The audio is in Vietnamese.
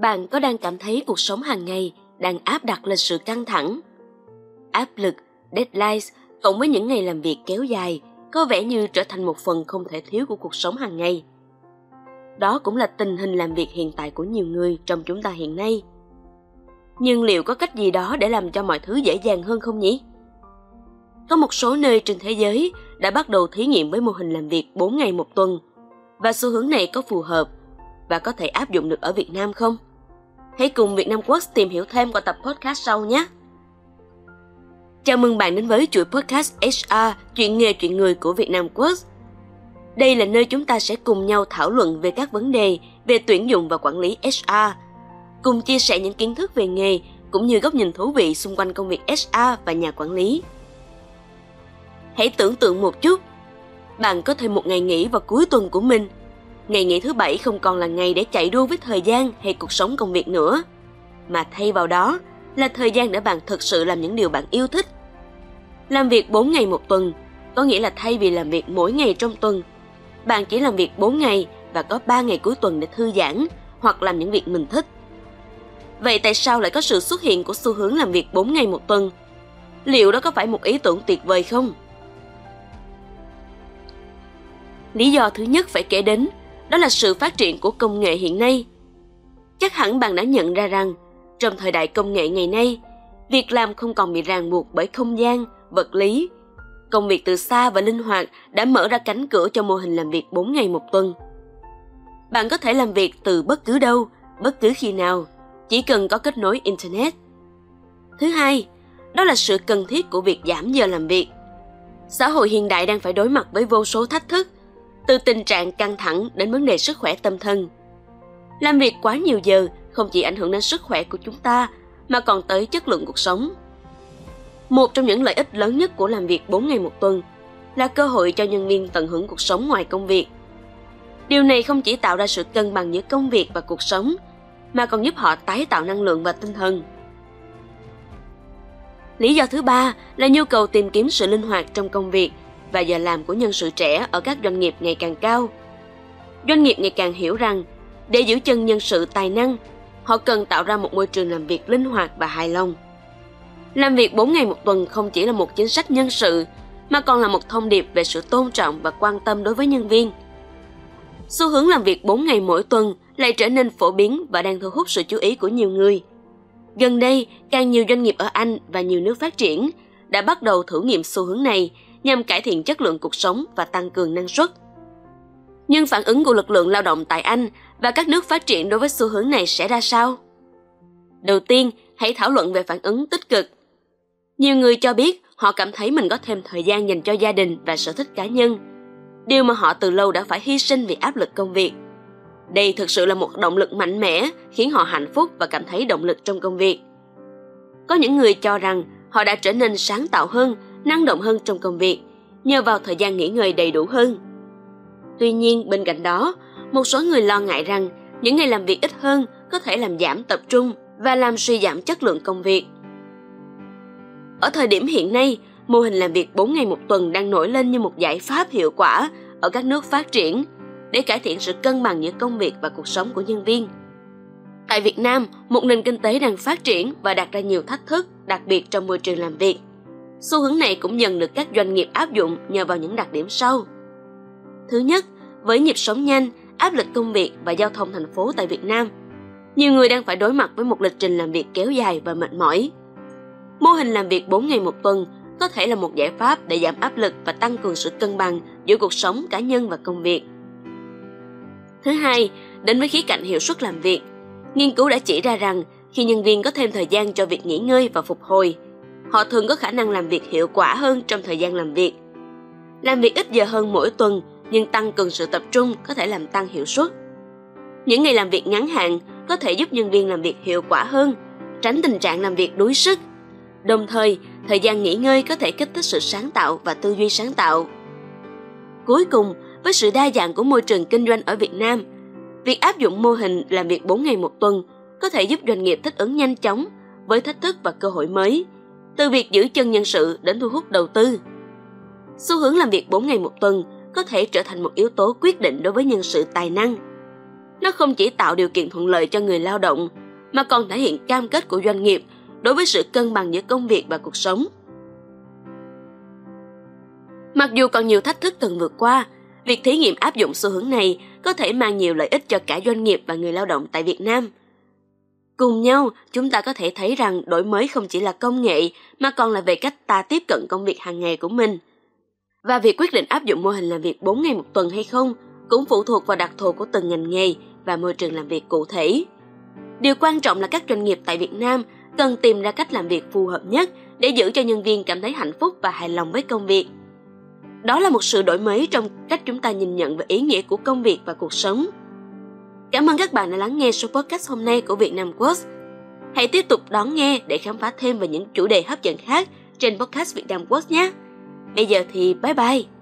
bạn có đang cảm thấy cuộc sống hàng ngày đang áp đặt lên sự căng thẳng? Áp lực, deadlines cộng với những ngày làm việc kéo dài có vẻ như trở thành một phần không thể thiếu của cuộc sống hàng ngày. Đó cũng là tình hình làm việc hiện tại của nhiều người trong chúng ta hiện nay. Nhưng liệu có cách gì đó để làm cho mọi thứ dễ dàng hơn không nhỉ? Có một số nơi trên thế giới đã bắt đầu thí nghiệm với mô hình làm việc 4 ngày một tuần và xu hướng này có phù hợp và có thể áp dụng được ở Việt Nam không? Hãy cùng Việt Nam Quốc tìm hiểu thêm qua tập podcast sau nhé! Chào mừng bạn đến với chuỗi podcast HR Chuyện nghề chuyện người của Việt Nam Quốc. Đây là nơi chúng ta sẽ cùng nhau thảo luận về các vấn đề về tuyển dụng và quản lý HR, cùng chia sẻ những kiến thức về nghề cũng như góc nhìn thú vị xung quanh công việc HR và nhà quản lý. Hãy tưởng tượng một chút, bạn có thêm một ngày nghỉ vào cuối tuần của mình. Ngày nghỉ thứ bảy không còn là ngày để chạy đua với thời gian hay cuộc sống công việc nữa, mà thay vào đó là thời gian để bạn thực sự làm những điều bạn yêu thích. Làm việc 4 ngày một tuần, có nghĩa là thay vì làm việc mỗi ngày trong tuần, bạn chỉ làm việc 4 ngày và có 3 ngày cuối tuần để thư giãn hoặc làm những việc mình thích. Vậy tại sao lại có sự xuất hiện của xu hướng làm việc 4 ngày một tuần? Liệu đó có phải một ý tưởng tuyệt vời không? Lý do thứ nhất phải kể đến đó là sự phát triển của công nghệ hiện nay. Chắc hẳn bạn đã nhận ra rằng trong thời đại công nghệ ngày nay, việc làm không còn bị ràng buộc bởi không gian, vật lý. Công việc từ xa và linh hoạt đã mở ra cánh cửa cho mô hình làm việc 4 ngày một tuần. Bạn có thể làm việc từ bất cứ đâu, bất cứ khi nào, chỉ cần có kết nối Internet. Thứ hai, đó là sự cần thiết của việc giảm giờ làm việc. Xã hội hiện đại đang phải đối mặt với vô số thách thức, từ tình trạng căng thẳng đến vấn đề sức khỏe tâm thần. Làm việc quá nhiều giờ không chỉ ảnh hưởng đến sức khỏe của chúng ta mà còn tới chất lượng cuộc sống. Một trong những lợi ích lớn nhất của làm việc 4 ngày một tuần là cơ hội cho nhân viên tận hưởng cuộc sống ngoài công việc. Điều này không chỉ tạo ra sự cân bằng giữa công việc và cuộc sống, mà còn giúp họ tái tạo năng lượng và tinh thần. Lý do thứ ba là nhu cầu tìm kiếm sự linh hoạt trong công việc và giờ làm của nhân sự trẻ ở các doanh nghiệp ngày càng cao. Doanh nghiệp ngày càng hiểu rằng để giữ chân nhân sự tài năng, họ cần tạo ra một môi trường làm việc linh hoạt và hài lòng. Làm việc 4 ngày một tuần không chỉ là một chính sách nhân sự, mà còn là một thông điệp về sự tôn trọng và quan tâm đối với nhân viên. Xu hướng làm việc 4 ngày mỗi tuần lại trở nên phổ biến và đang thu hút sự chú ý của nhiều người. Gần đây, càng nhiều doanh nghiệp ở Anh và nhiều nước phát triển đã bắt đầu thử nghiệm xu hướng này nhằm cải thiện chất lượng cuộc sống và tăng cường năng suất. Nhưng phản ứng của lực lượng lao động tại Anh và các nước phát triển đối với xu hướng này sẽ ra sao? Đầu tiên, hãy thảo luận về phản ứng tích cực. Nhiều người cho biết họ cảm thấy mình có thêm thời gian dành cho gia đình và sở thích cá nhân, điều mà họ từ lâu đã phải hy sinh vì áp lực công việc. Đây thực sự là một động lực mạnh mẽ khiến họ hạnh phúc và cảm thấy động lực trong công việc. Có những người cho rằng họ đã trở nên sáng tạo hơn, năng động hơn trong công việc nhờ vào thời gian nghỉ ngơi đầy đủ hơn. Tuy nhiên, bên cạnh đó, một số người lo ngại rằng những ngày làm việc ít hơn có thể làm giảm tập trung và làm suy giảm chất lượng công việc. Ở thời điểm hiện nay, mô hình làm việc 4 ngày một tuần đang nổi lên như một giải pháp hiệu quả ở các nước phát triển để cải thiện sự cân bằng giữa công việc và cuộc sống của nhân viên. Tại Việt Nam, một nền kinh tế đang phát triển và đặt ra nhiều thách thức, đặc biệt trong môi trường làm việc. Xu hướng này cũng dần được các doanh nghiệp áp dụng nhờ vào những đặc điểm sau. Thứ nhất, với nhịp sống nhanh, áp lực công việc và giao thông thành phố tại Việt Nam, nhiều người đang phải đối mặt với một lịch trình làm việc kéo dài và mệt mỏi. Mô hình làm việc 4 ngày một tuần có thể là một giải pháp để giảm áp lực và tăng cường sự cân bằng giữa cuộc sống cá nhân và công việc. Thứ hai, đến với khía cạnh hiệu suất làm việc. Nghiên cứu đã chỉ ra rằng khi nhân viên có thêm thời gian cho việc nghỉ ngơi và phục hồi, họ thường có khả năng làm việc hiệu quả hơn trong thời gian làm việc. Làm việc ít giờ hơn mỗi tuần nhưng tăng cường sự tập trung có thể làm tăng hiệu suất. Những ngày làm việc ngắn hạn có thể giúp nhân viên làm việc hiệu quả hơn, tránh tình trạng làm việc đuối sức. Đồng thời, thời gian nghỉ ngơi có thể kích thích sự sáng tạo và tư duy sáng tạo. Cuối cùng, với sự đa dạng của môi trường kinh doanh ở Việt Nam, việc áp dụng mô hình làm việc 4 ngày một tuần có thể giúp doanh nghiệp thích ứng nhanh chóng với thách thức và cơ hội mới, từ việc giữ chân nhân sự đến thu hút đầu tư. Xu hướng làm việc 4 ngày một tuần có thể trở thành một yếu tố quyết định đối với nhân sự tài năng. Nó không chỉ tạo điều kiện thuận lợi cho người lao động, mà còn thể hiện cam kết của doanh nghiệp đối với sự cân bằng giữa công việc và cuộc sống. Mặc dù còn nhiều thách thức cần vượt qua, việc thí nghiệm áp dụng xu hướng này có thể mang nhiều lợi ích cho cả doanh nghiệp và người lao động tại Việt Nam. Cùng nhau, chúng ta có thể thấy rằng đổi mới không chỉ là công nghệ mà còn là về cách ta tiếp cận công việc hàng ngày của mình. Và việc quyết định áp dụng mô hình làm việc 4 ngày một tuần hay không cũng phụ thuộc vào đặc thù của từng ngành nghề và môi trường làm việc cụ thể. Điều quan trọng là các doanh nghiệp tại Việt Nam cần tìm ra cách làm việc phù hợp nhất để giữ cho nhân viên cảm thấy hạnh phúc và hài lòng với công việc. Đó là một sự đổi mới trong cách chúng ta nhìn nhận về ý nghĩa của công việc và cuộc sống. Cảm ơn các bạn đã lắng nghe số podcast hôm nay của Việt Nam Quotes. Hãy tiếp tục đón nghe để khám phá thêm về những chủ đề hấp dẫn khác trên podcast Việt Nam Quotes nhé. Bây giờ thì bye bye!